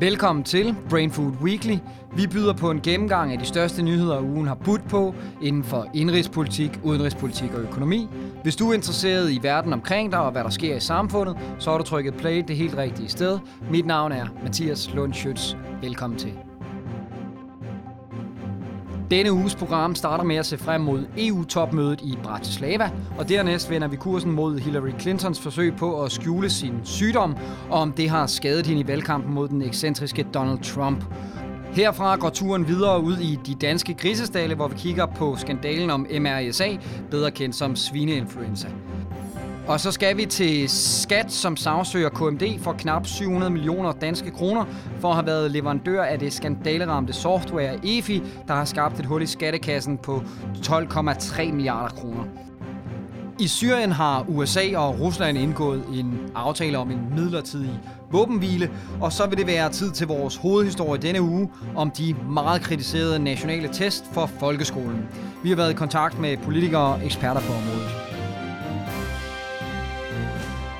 Velkommen til Brain Food Weekly. Vi byder på en gennemgang af de største nyheder, ugen har budt på inden for indrigspolitik, udenrigspolitik og økonomi. Hvis du er interesseret i verden omkring dig og hvad der sker i samfundet, så har du trykket play det helt rigtige sted. Mit navn er Mathias Lund Schütz. Velkommen til. Denne uges program starter med at se frem mod EU-topmødet i Bratislava, og dernæst vender vi kursen mod Hillary Clintons forsøg på at skjule sin sygdom, og om det har skadet hende i valgkampen mod den ekscentriske Donald Trump. Herfra går turen videre ud i de danske grisestale, hvor vi kigger på skandalen om MRSA, bedre kendt som svineinfluenza. Og så skal vi til Skat, som sagsøger KMD for knap 700 millioner danske kroner for at have været leverandør af det skandaleramte software EFI, der har skabt et hul i skattekassen på 12,3 milliarder kroner. I Syrien har USA og Rusland indgået en aftale om en midlertidig våbenhvile, og så vil det være tid til vores hovedhistorie denne uge om de meget kritiserede nationale test for folkeskolen. Vi har været i kontakt med politikere og eksperter på området.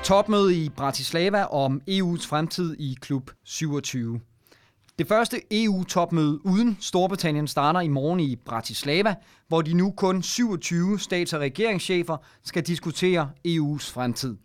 Topmøde i Bratislava om EU's fremtid i klub 27. Det første EU-topmøde uden Storbritannien starter i morgen i Bratislava, hvor de nu kun 27 stats- og regeringschefer skal diskutere EU's fremtid.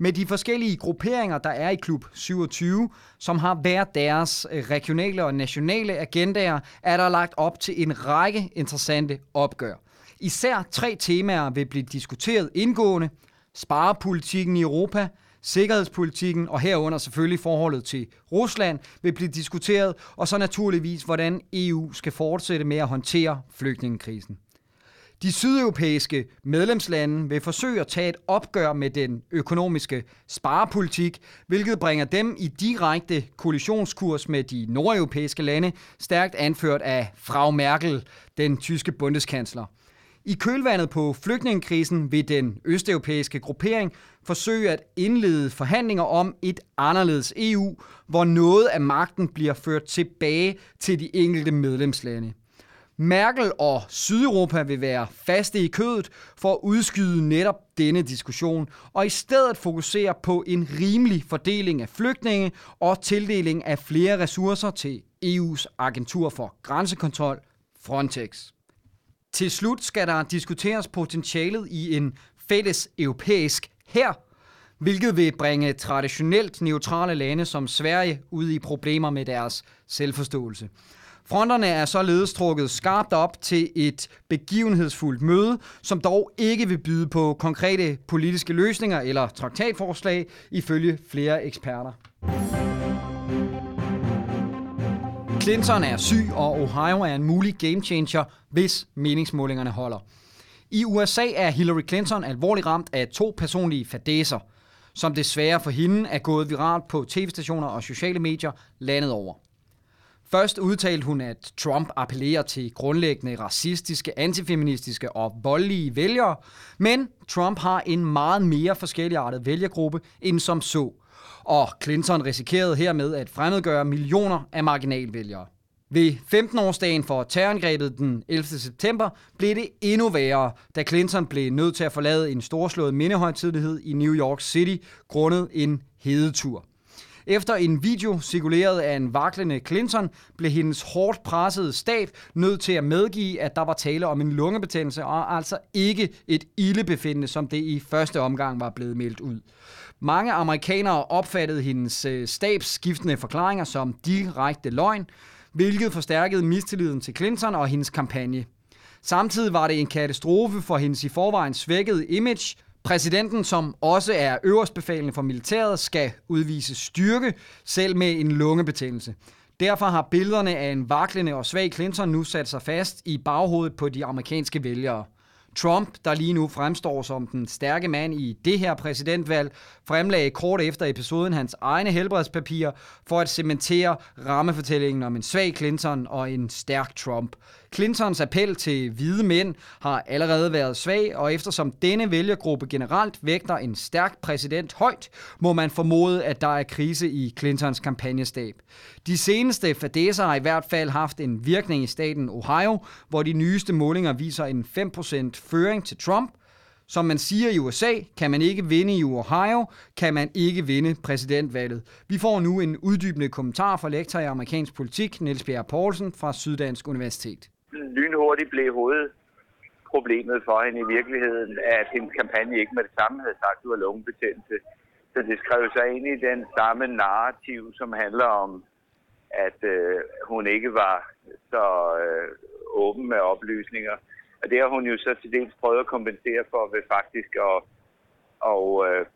Med de forskellige grupperinger, der er i klub 27, som har hver deres øh, regionale og nationale agendaer, er der lagt op til en række interessante opgør. Især tre temaer vil blive diskuteret indgående – sparepolitikken i Europa, sikkerhedspolitikken og herunder selvfølgelig forholdet til Rusland vil blive diskuteret, og så naturligvis, hvordan EU skal fortsætte med at håndtere flygtningekrisen. De sydeuropæiske medlemslande vil forsøge at tage et opgør med den økonomiske sparepolitik, hvilket bringer dem i direkte kollisionskurs med de nordeuropæiske lande, stærkt anført af Frau Merkel, den tyske bundeskansler. I kølvandet på flygtningekrisen vil den østeuropæiske gruppering forsøge at indlede forhandlinger om et anderledes EU, hvor noget af magten bliver ført tilbage til de enkelte medlemslande. Merkel og Sydeuropa vil være faste i kødet for at udskyde netop denne diskussion, og i stedet fokusere på en rimelig fordeling af flygtninge og tildeling af flere ressourcer til EU's agentur for grænsekontrol, Frontex. Til slut skal der diskuteres potentialet i en fælles europæisk her, hvilket vil bringe traditionelt neutrale lande som Sverige ud i problemer med deres selvforståelse. Fronterne er således trukket skarpt op til et begivenhedsfuldt møde, som dog ikke vil byde på konkrete politiske løsninger eller traktatforslag, ifølge flere eksperter. Clinton er syg, og Ohio er en mulig gamechanger, hvis meningsmålingerne holder. I USA er Hillary Clinton alvorligt ramt af to personlige fadæser, som desværre for hende er gået viralt på tv-stationer og sociale medier landet over. Først udtalte hun, at Trump appellerer til grundlæggende racistiske, antifeministiske og voldelige vælgere, men Trump har en meget mere forskelligartet vælgergruppe end som så – og Clinton risikerede hermed at fremmedgøre millioner af marginalvælgere. Ved 15-årsdagen for terrorangrebet den 11. september blev det endnu værre, da Clinton blev nødt til at forlade en storslået mindehøjtidlighed i New York City grundet en hedetur. Efter en video cirkuleret af en vaklende Clinton, blev hendes hårdt pressede stab nødt til at medgive, at der var tale om en lungebetændelse, og altså ikke et ildebefindende, som det i første omgang var blevet meldt ud. Mange amerikanere opfattede hendes øh, stabs skiftende forklaringer som direkte løgn, hvilket forstærkede mistilliden til Clinton og hendes kampagne. Samtidig var det en katastrofe for hendes i forvejen svækkede image. Præsidenten, som også er øverstbefalende for militæret, skal udvise styrke, selv med en lungebetændelse. Derfor har billederne af en vaklende og svag Clinton nu sat sig fast i baghovedet på de amerikanske vælgere. Trump, der lige nu fremstår som den stærke mand i det her præsidentvalg, fremlagde kort efter episoden hans egne helbredspapirer for at cementere rammefortællingen om en svag Clinton og en stærk Trump. Clintons appel til hvide mænd har allerede været svag, og eftersom denne vælgergruppe generelt vægter en stærk præsident højt, må man formode, at der er krise i Clintons kampagnestab. De seneste fadæser har i hvert fald haft en virkning i staten Ohio, hvor de nyeste målinger viser en 5% føring til Trump, Som man siger i USA, kan man ikke vinde i Ohio, kan man ikke vinde præsidentvalget. Vi får nu en uddybende kommentar fra lektor i amerikansk politik, Niels Bjerre Poulsen fra Syddansk Universitet. Lynhurtigt blev hovedproblemet for hende i virkeligheden, at hendes kampagne ikke med det samme havde sagt, at du var lungebetændelse. Så det skrev sig ind i den samme narrativ, som handler om, at øh, hun ikke var så øh, åben med oplysninger. Og det har hun jo så til dels prøvet at kompensere for ved faktisk at, og, øh,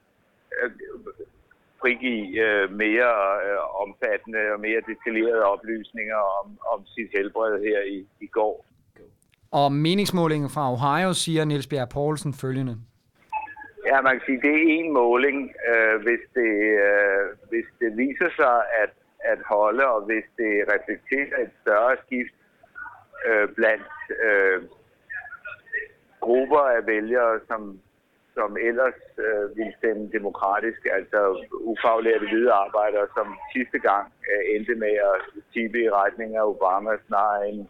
frigive øh, mere øh, omfattende og mere detaljerede oplysninger om, om sit helbred her i, i går. Og meningsmålingen fra Ohio siger Niels Bjerg Poulsen følgende. Ja, man kan sige, det er en måling. Øh, hvis, det, øh, hvis det viser sig at, at holde, og hvis det reflekterer et større skift øh, blandt øh, grupper af vælgere, som, som ellers øh, ville stemme demokratisk, altså ufaglærte hvide arbejdere, som sidste gang øh, endte med at tippe i retning af Obama snarere end,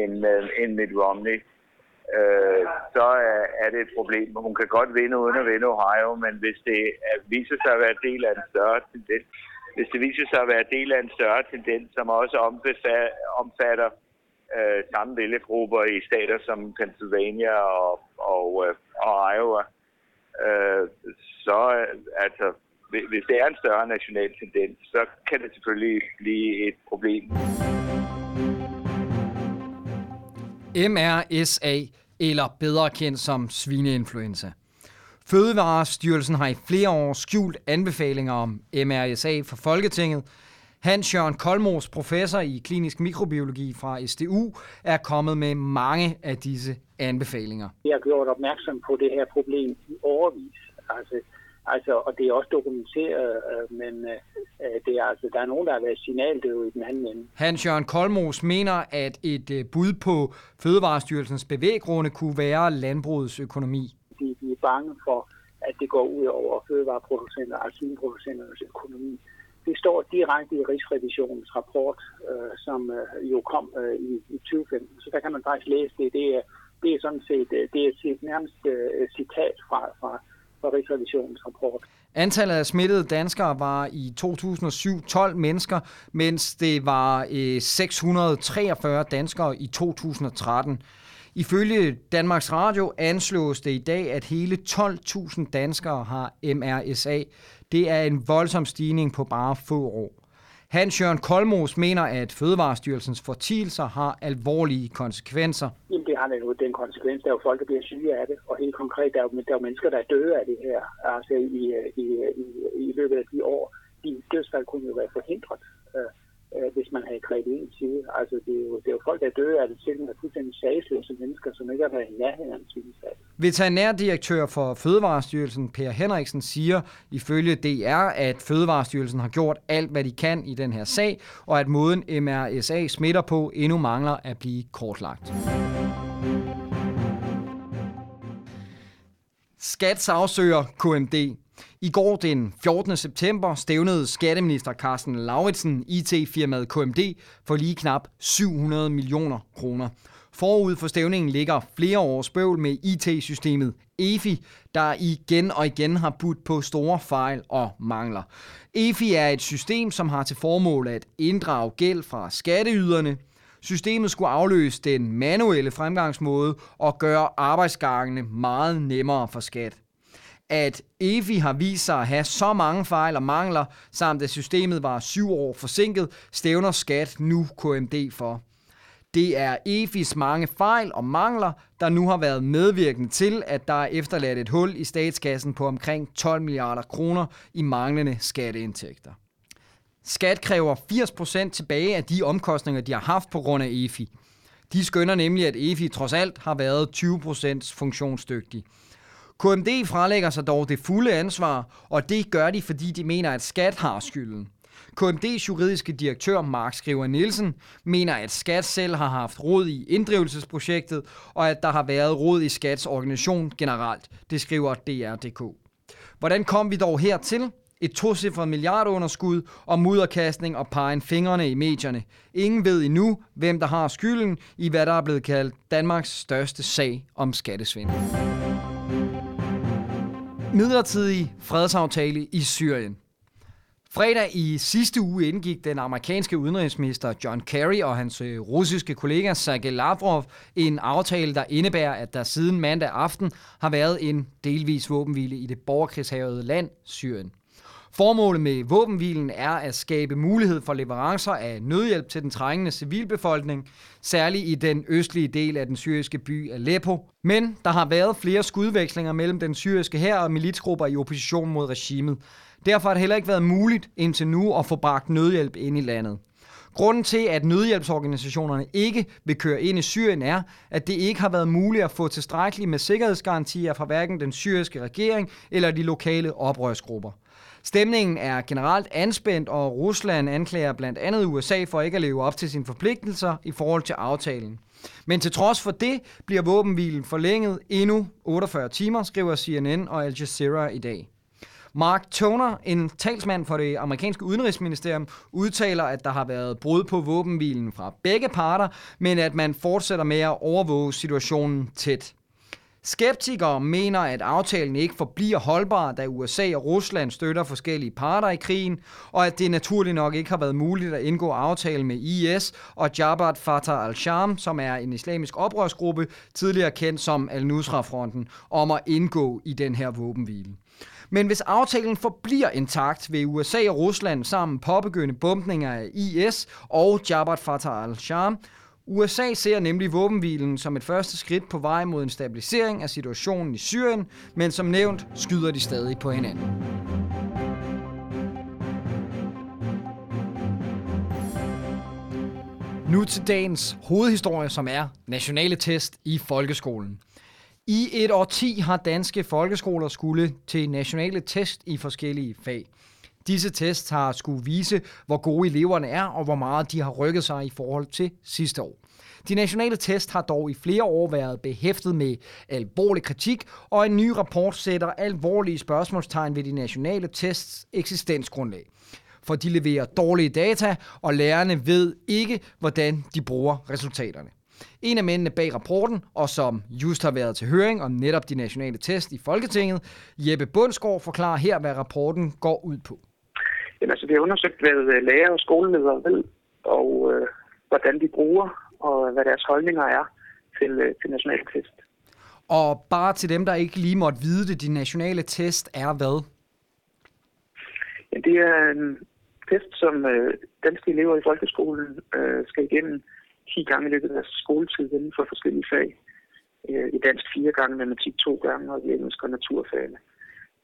end, øh, end Mitt Romney, øh, så er, er det et problem. Hun kan godt vinde uden at vinde Ohio, men hvis det er, viser sig at være del af en større tendens, hvis det viser sig at være del af en større tendens, som også omfatter øh, samme vælgergrupper i stater som Pennsylvania og, og, øh, og Iowa. Øh, så altså, hvis det er en større national tendens, så kan det selvfølgelig blive et problem. MRSA, eller bedre kendt som svineinfluenza. Fødevarestyrelsen har i flere år skjult anbefalinger om MRSA for Folketinget, Hans Jørgen Kolmos, professor i klinisk mikrobiologi fra SDU, er kommet med mange af disse anbefalinger. Jeg har gjort opmærksom på det her problem i overvis. Altså, altså, og det er også dokumenteret, øh, men øh, det er, altså, der er nogen, der har været signaldøve i den anden ende. Hans Jørgen Kolmos mener, at et øh, bud på Fødevarestyrelsens bevæggrunde kunne være landbrugets økonomi. De, de er bange for, at det går ud over fødevareproducenter, altså svineproducenternes økonomi det står direkte i Rigsrevisionens rapport, øh, som øh, jo kom øh, i, i 2015. Så der kan man faktisk læse det. Det er, det er sådan set øh, det er et nærmest øh, citat fra, fra, fra Rigsrevisionens rapport. Antallet af smittede danskere var i 2007 12 mennesker, mens det var øh, 643 danskere i 2013. Ifølge Danmarks Radio anslås det i dag, at hele 12.000 danskere har MRSA. Det er en voldsom stigning på bare få år. Hans Jørgen Kolmos mener, at Fødevarestyrelsens fortielser har alvorlige konsekvenser. Jamen, det har jo den konsekvens, der er jo folk, der bliver syge af det, og helt konkret, der er jo, der er jo mennesker, der er døde af det her, altså i, øh, i, øh, i, i løbet af de år. De dødsfald kunne jo være forhindret. Øh, øh, hvis man havde grebet ind i tide. Altså, det er, jo, det er jo folk, der døde af det til, er fuldstændig sagsløse mennesker, som ikke har været i nærheden af en svinesag. Veterinærdirektør for Fødevarestyrelsen, Per Henriksen, siger ifølge DR, at Fødevarestyrelsen har gjort alt, hvad de kan i den her sag, og at måden MRSA smitter på endnu mangler at blive kortlagt. Skat sagsøger KMD. I går den 14. september stævnede skatteminister Carsten Lauritsen IT-firmaet KMD for lige knap 700 millioner kroner. Forud for stævningen ligger flere års bøvl med IT-systemet EFI, der igen og igen har budt på store fejl og mangler. EFI er et system, som har til formål at inddrage gæld fra skatteyderne. Systemet skulle afløse den manuelle fremgangsmåde og gøre arbejdsgangene meget nemmere for skat at EFI har vist sig at have så mange fejl og mangler, samt at systemet var syv år forsinket, stævner skat nu KMD for. Det er EFIs mange fejl og mangler, der nu har været medvirkende til, at der er efterladt et hul i statskassen på omkring 12 milliarder kroner i manglende skatteindtægter. Skat kræver 80% tilbage af de omkostninger, de har haft på grund af EFI. De skønner nemlig, at EFI trods alt har været 20% funktionsdygtig. KMD frelægger sig dog det fulde ansvar, og det gør de, fordi de mener, at skat har skylden. KMD's juridiske direktør Mark Skriver Nielsen mener, at Skat selv har haft råd i inddrivelsesprojektet, og at der har været råd i Skats organisation generelt. Det skriver DR.dk. Hvordan kom vi dog hertil? Et tocifret milliardunderskud og mudderkastning og pegen fingrene i medierne. Ingen ved endnu, hvem der har skylden i hvad der er blevet kaldt Danmarks største sag om skattesvindel midlertidig fredsaftale i Syrien. Fredag i sidste uge indgik den amerikanske udenrigsminister John Kerry og hans øh, russiske kollega Sergej Lavrov en aftale, der indebærer, at der siden mandag aften har været en delvis våbenhvile i det borgerkrigshavede land Syrien. Formålet med våbenhvilen er at skabe mulighed for leverancer af nødhjælp til den trængende civilbefolkning, særligt i den østlige del af den syriske by Aleppo. Men der har været flere skudvekslinger mellem den syriske hær og militsgrupper i opposition mod regimet. Derfor har det heller ikke været muligt indtil nu at få bragt nødhjælp ind i landet. Grunden til, at nødhjælpsorganisationerne ikke vil køre ind i Syrien er, at det ikke har været muligt at få tilstrækkeligt med sikkerhedsgarantier fra hverken den syriske regering eller de lokale oprørsgrupper. Stemningen er generelt anspændt, og Rusland anklager blandt andet USA for ikke at leve op til sine forpligtelser i forhold til aftalen. Men til trods for det bliver våbenhvilen forlænget endnu 48 timer, skriver CNN og Al Jazeera i dag. Mark Toner, en talsmand for det amerikanske udenrigsministerium, udtaler, at der har været brud på våbenhvilen fra begge parter, men at man fortsætter med at overvåge situationen tæt. Skeptikere mener, at aftalen ikke forbliver holdbar, da USA og Rusland støtter forskellige parter i krigen, og at det naturligt nok ikke har været muligt at indgå aftale med IS og Jabhat Fatah al-Sham, som er en islamisk oprørsgruppe, tidligere kendt som al-Nusra-fronten, om at indgå i den her våbenhvile. Men hvis aftalen forbliver intakt, vil USA og Rusland sammen påbegynde bombninger af IS og Jabhat Fatah al-Sham, USA ser nemlig våbenhvilen som et første skridt på vej mod en stabilisering af situationen i Syrien, men som nævnt skyder de stadig på hinanden. Nu til dagens hovedhistorie, som er nationale test i folkeskolen. I et årti har danske folkeskoler skulle til nationale test i forskellige fag. Disse tests har skulle vise, hvor gode eleverne er, og hvor meget de har rykket sig i forhold til sidste år. De nationale test har dog i flere år været behæftet med alvorlig kritik, og en ny rapport sætter alvorlige spørgsmålstegn ved de nationale tests eksistensgrundlag. For de leverer dårlige data, og lærerne ved ikke, hvordan de bruger resultaterne. En af mændene bag rapporten, og som just har været til høring om netop de nationale test i Folketinget, Jeppe Bundsgaard, forklarer her, hvad rapporten går ud på. Jamen, altså, vi har undersøgt, hvad øh, lærere og skoleledere ved, og øh, hvordan de bruger, og hvad deres holdninger er til, øh, til nationale test. Og bare til dem, der ikke lige måtte vide det, de nationale test er hvad? Ja, det er en test, som øh, danske elever i folkeskolen øh, skal igennem 10 gange i løbet af deres skoletid inden for forskellige fag. Øh, I dansk fire gange, matematik to gange, og i engelsk og naturfagene.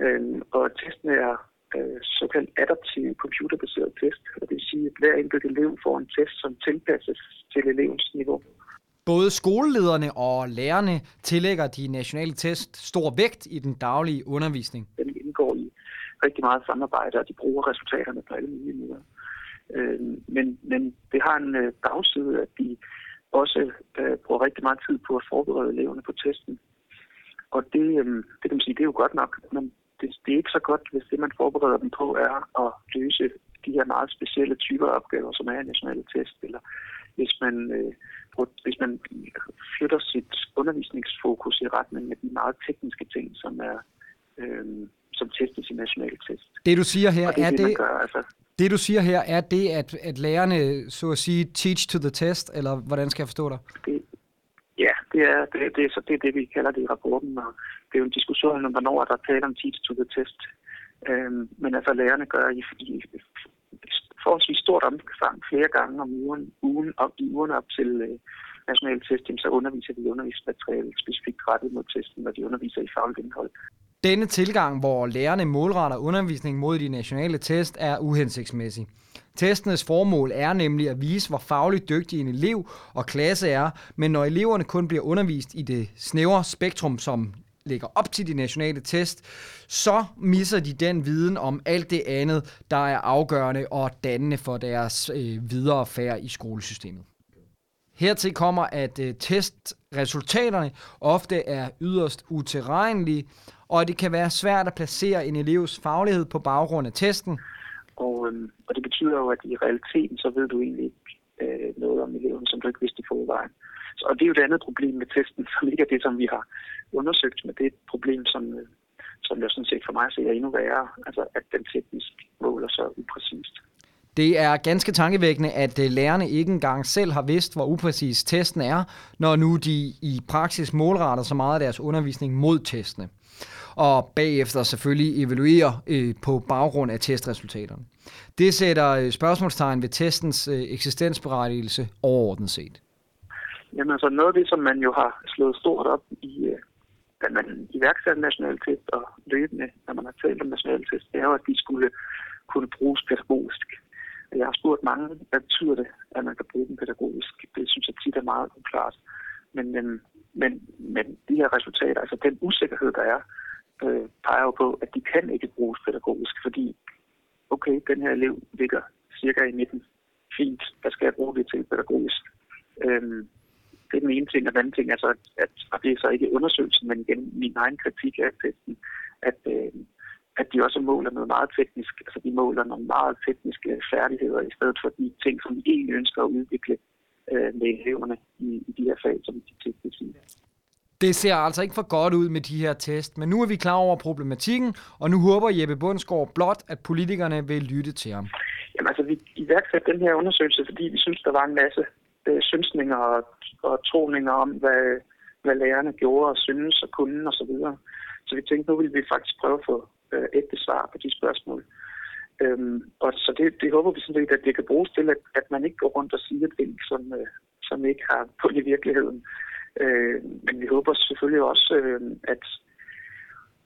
Øh, og testen er øh, såkaldt adaptiv computerbaseret test, og det vil sige, at hver enkelt elev får en test, som tilpasses til elevens niveau. Både skolelederne og lærerne tillægger de nationale test stor vægt i den daglige undervisning. Den indgår i rigtig meget samarbejde, og de bruger resultaterne på alle mulige måder. Øh, men, men det har en øh, bagside, at de også øh, bruger rigtig meget tid på at forberede eleverne på testen. Og det, øh, det kan man sige, det er jo godt nok, men det, det er ikke så godt, hvis det, man forbereder dem på, er at løse de her meget specielle typer af opgaver, som er nationale test, eller hvis man, øh, hvis man flytter sit undervisningsfokus i retning af de meget tekniske ting, som er øh, som testes i nationale test. Det du siger her, det er, er det, det, gør, altså. det du siger her, er det, at, at lærerne, så at sige, teach to the test, eller hvordan skal jeg forstå dig? Det, det er det, det, så det er det, vi kalder det i rapporten, og det er jo en diskussion om, hvornår er der tale om teach to the test. Øhm, men altså lærerne gør i, i forholdsvis stort omfang flere gange om ugen, ugen op, i ugen op til øh, national testing, så underviser de undervisningsmateriale specifikt rettet mod testen, når de underviser i fagligt indhold. Denne tilgang, hvor lærerne målretter undervisning mod de nationale test, er uhensigtsmæssig. Testenes formål er nemlig at vise, hvor fagligt dygtig en elev og klasse er, men når eleverne kun bliver undervist i det snævre spektrum, som ligger op til de nationale test, så misser de den viden om alt det andet, der er afgørende og dannende for deres øh, videre færd i skolesystemet. Hertil kommer, at øh, testresultaterne ofte er yderst utilregnelige, og at det kan være svært at placere en elevs faglighed på baggrund af testen. Og, øhm, og det betyder jo, at i realiteten, så ved du egentlig ikke øh, noget om eleven, som du ikke vidste i forvejen. Så, og det er jo det andet problem med testen, som ikke er det, som vi har undersøgt, men det er et problem, som, øh, som som jeg sådan set for mig ser endnu værre, altså at den teknisk måler så upræcist. Det er ganske tankevækkende, at øh, lærerne ikke engang selv har vidst, hvor upræcis testen er, når nu de i praksis målretter så meget af deres undervisning mod testene. Og bagefter selvfølgelig evaluerer øh, på baggrund af testresultaterne. Det sætter øh, spørgsmålstegn ved testens øh, eksistensberettigelse overordnet set. Jamen altså noget af det, som man jo har slået stort op i, øh, da man iværksatte nationale test og løbende, når man har talt om nationale test, det er jo, at de skulle kunne bruges pædagogisk. Jeg har spurgt mange, hvad betyder det, at man kan bruge dem pædagogisk? Det synes jeg tit er meget uklart. Men, men, men, men de her resultater, altså den usikkerhed, der er, øh, peger jo på, at de kan ikke bruges pædagogisk, fordi okay, den her elev ligger cirka i midten. Fint, hvad skal jeg bruge det til pædagogisk? Øhm, det er den ene ting, og den anden ting er så, at, at og det er så ikke undersøgelsen, men igen min egen kritik af testen, at, øh, at de også måler noget meget teknisk, altså de måler nogle meget tekniske færdigheder, i stedet for de ting, som vi egentlig ønsker at udvikle øh, med eleverne i, i de her fag, som de tekniske. Det ser altså ikke for godt ud med de her test, men nu er vi klar over problematikken, og nu håber Jeppe Bundsgaard blot, at politikerne vil lytte til ham. Jamen altså, vi iværksatte den her undersøgelse, fordi vi synes, der var en masse øh, synsninger og, og troninger om, hvad, hvad lærerne gjorde og synes og kunne osv. Så, videre. så vi tænkte, nu vil vi faktisk prøve at få øh, ægte svar på de spørgsmål. Øhm, og så det, det håber vi sådan set, at det kan bruges til, at, at man ikke går rundt og siger ting, som, øh, som ikke har på i virkeligheden. Øh, men vi håber selvfølgelig også, øh, at,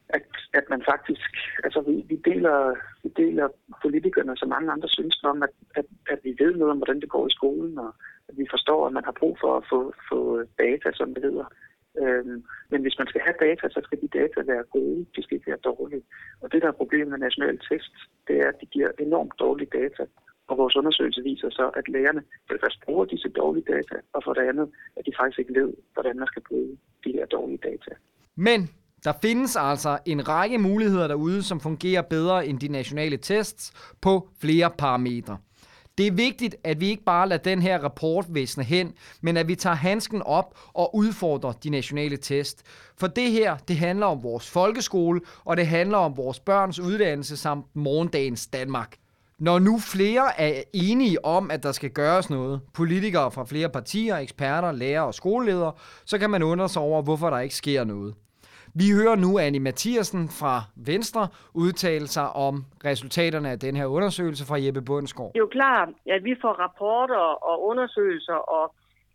at, at man faktisk, altså vi, vi, deler, vi deler politikerne så mange andre synes om, at, at, at vi ved noget om, hvordan det går i skolen, og at vi forstår, at man har brug for at få, få data, som det hedder. Øhm, men hvis man skal have data, så skal de data være gode, de skal ikke være dårlige. Og det, der er problemet med nationale test, det er, at de giver enormt dårlige data. Og vores undersøgelse viser så, at lærerne for det første bruger disse dårlige data, og for det andet, at de faktisk ikke ved, hvordan man skal bruge de her dårlige data. Men der findes altså en række muligheder derude, som fungerer bedre end de nationale tests på flere parametre. Det er vigtigt, at vi ikke bare lader den her rapport væsne hen, men at vi tager handsken op og udfordrer de nationale test. For det her, det handler om vores folkeskole, og det handler om vores børns uddannelse samt morgendagens Danmark. Når nu flere er enige om, at der skal gøres noget, politikere fra flere partier, eksperter, lærere og skoleledere, så kan man undre sig over, hvorfor der ikke sker noget. Vi hører nu Annie Mathiasen fra Venstre udtale sig om resultaterne af den her undersøgelse fra Jeppe Bundsgaard. Det er jo klart, at vi får rapporter og undersøgelser og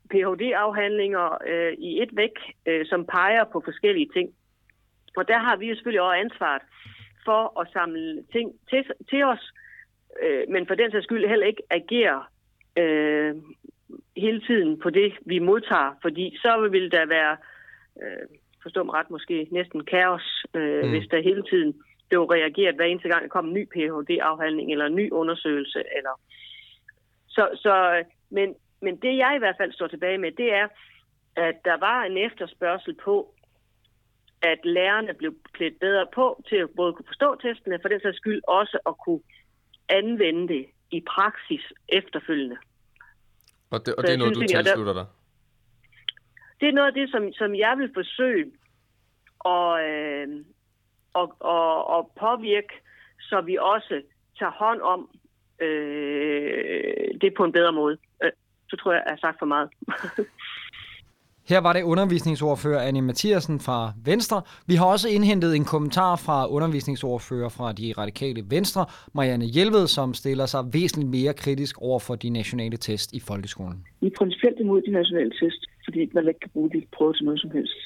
Ph.D.-afhandlinger øh, i et væk, øh, som peger på forskellige ting. Og der har vi jo selvfølgelig også ansvaret for at samle ting til, til os, øh, men for den sags skyld heller ikke agere øh, hele tiden på det, vi modtager, fordi så vil der være, øh, forstå mig ret måske, næsten kaos, øh, mm. hvis der hele tiden blev reageret hver eneste gang, der kom en ny Ph.D.-afhandling eller en ny undersøgelse. Eller... Så, så, men, men det jeg i hvert fald står tilbage med, det er, at der var en efterspørgsel på, at lærerne blev klædt bedre på til at både kunne forstå testene, for den sags skyld også at kunne anvende det i praksis efterfølgende. Og det, og det er noget, du tilslutter dig? Det er noget af det, som, som jeg vil forsøge at, øh, at, at, at påvirke, så vi også tager hånd om øh, det på en bedre måde. Øh, så tror jeg, jeg har sagt for meget. Her var det undervisningsordfører Annie Mathiasen fra Venstre. Vi har også indhentet en kommentar fra undervisningsordfører fra de radikale Venstre, Marianne Hjelved, som stiller sig væsentligt mere kritisk over for de nationale test i folkeskolen. Vi er principielt imod de nationale test, fordi man ikke kan bruge de prøver til noget som helst.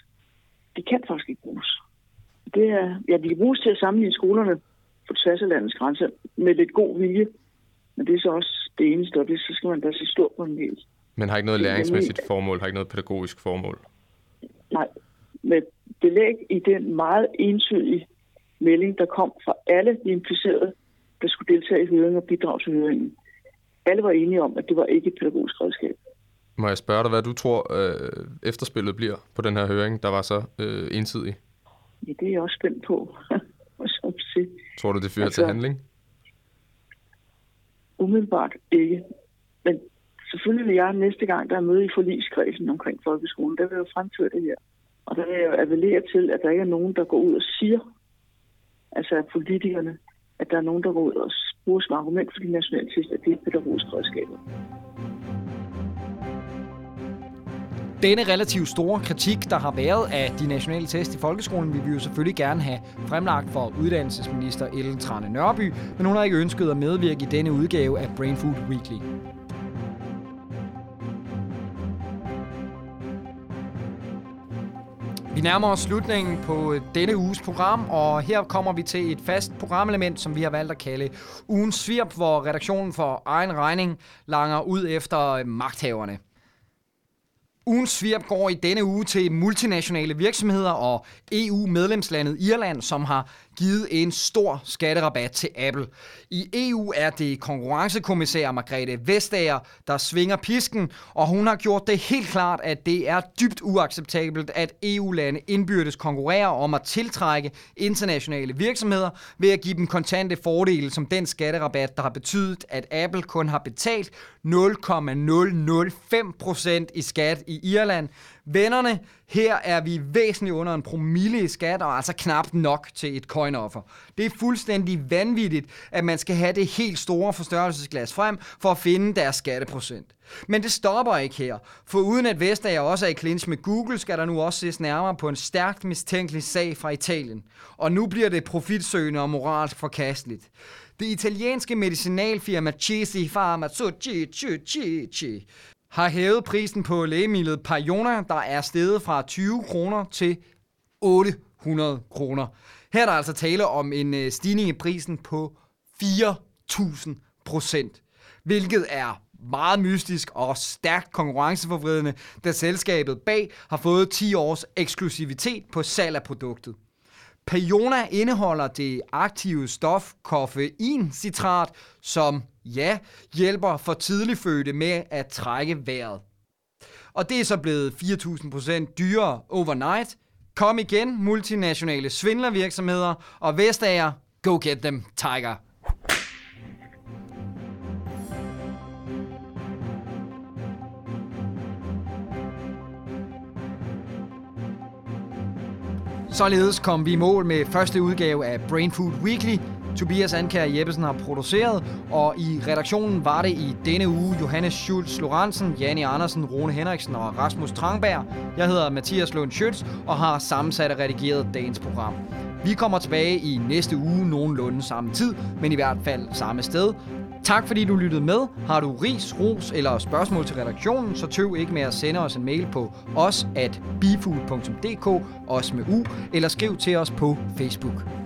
De kan faktisk ikke bruges. Det er, ja, de kan bruges til at sammenligne skolerne på tværs af landets grænser med lidt god vilje, men det er så også det eneste, og det så skal man da se stort på en del. Men har ikke noget læringsmæssigt formål, har ikke noget pædagogisk formål? Nej, med belæg i den meget entydige melding, der kom fra alle de implicerede, der skulle deltage i høringen og bidrage til høringen. Alle var enige om, at det var ikke et pædagogisk redskab. Må jeg spørge dig, hvad du tror, øh, efterspillet bliver på den her høring, der var så øh, ensidig? Ja, det er jeg også spændt på. tror du, det fører altså, til handling? Umiddelbart ikke. Men selvfølgelig vil jeg næste gang, der er møde i forligskredsen omkring folkeskolen, der vil jeg fremføre det her. Og der vil jeg appellere til, at der ikke er nogen, der går ud og siger, altså af politikerne, at der er nogen, der går ud og bruger som argument for de nationale test, at det er pædagogiske redskaber. Denne relativt store kritik, der har været af de nationale test i folkeskolen, vil vi jo selvfølgelig gerne have fremlagt for uddannelsesminister Ellen Trane Nørby, men hun har ikke ønsket at medvirke i denne udgave af Brain Food Weekly. Vi nærmer os slutningen på denne uges program, og her kommer vi til et fast programelement, som vi har valgt at kalde ugens svirp, hvor redaktionen for egen regning langer ud efter magthaverne. Ugens svirp går i denne uge til multinationale virksomheder og EU-medlemslandet Irland, som har givet en stor skatterabat til Apple. I EU er det konkurrencekommissær Margrethe Vestager, der svinger pisken, og hun har gjort det helt klart, at det er dybt uacceptabelt, at EU-lande indbyrdes konkurrerer om at tiltrække internationale virksomheder ved at give dem kontante fordele som den skatterabat, der har betydet, at Apple kun har betalt 0,005% i skat i Irland, Vennerne, her er vi væsentligt under en promille i skat, og altså knap nok til et coin-offer. Det er fuldstændig vanvittigt, at man skal have det helt store forstørrelsesglas frem for at finde deres skatteprocent. Men det stopper ikke her, for uden at Vestager også er i clinch med Google, skal der nu også ses nærmere på en stærkt mistænkelig sag fra Italien. Og nu bliver det profitsøgende og moralsk forkasteligt. Det italienske medicinalfirma Cesi Pharma har hævet prisen på lægemidlet Pariona, der er steget fra 20 kroner til 800 kroner. Her er der altså tale om en øh, stigning i prisen på 4.000 procent, hvilket er meget mystisk og stærkt konkurrenceforvridende, da selskabet bag har fået 10 års eksklusivitet på salg af produktet. Pajona indeholder det aktive stof koffeincitrat, som, ja, hjælper for tidligfødte med at trække vejret. Og det er så blevet 4.000% dyrere overnight. Kom igen, multinationale svindlervirksomheder, og Vestager, go get them, Tiger. Således kom vi i mål med første udgave af Brain Food Weekly. Tobias Anker Jeppesen har produceret, og i redaktionen var det i denne uge Johannes Schultz Lorentzen, Janni Andersen, Rune Henriksen og Rasmus Trangberg. Jeg hedder Mathias Lund Schütz og har sammensat og redigeret dagens program. Vi kommer tilbage i næste uge nogenlunde samme tid, men i hvert fald samme sted. Tak fordi du lyttede med. Har du ris, ros eller spørgsmål til redaktionen, så tøv ikke med at sende os en mail på os at bifood.dk, os med u, eller skriv til os på Facebook.